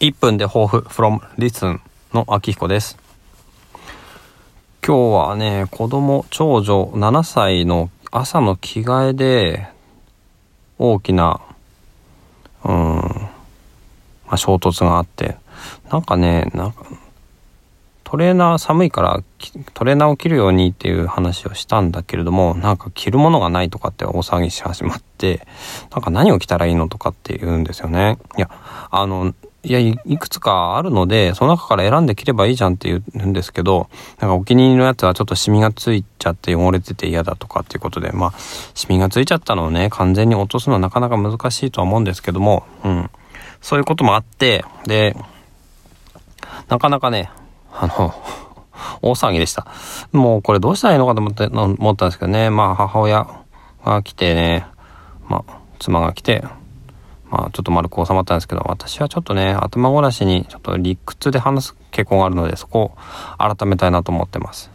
1分で抱負 from listen の秋彦です。今日はね、子供、長女7歳の朝の着替えで大きな、うん、まあ、衝突があって、なんかね、なんか、トレーナー寒いからトレーナーを着るようにっていう話をしたんだけれども、なんか着るものがないとかって大騒ぎし始まって、なんか何を着たらいいのとかって言うんですよね。いや、あの、いやい、くつかあるので、その中から選んで着ればいいじゃんって言うんですけど、なんかお気に入りのやつはちょっとシミがついちゃって汚れてて嫌だとかっていうことで、まあ、シミがついちゃったのをね、完全に落とすのはなかなか難しいとは思うんですけども、うん。そういうこともあって、で、なかなかね、あの、大騒ぎでした。もうこれどうしたらいいのかと思って、思ったんですけどね、まあ母親が来てね、まあ妻が来て、まあちょっと丸く収まったんですけど、私はちょっとね、頭ごなしにちょっと理屈で話す傾向があるので、そこを改めたいなと思ってます。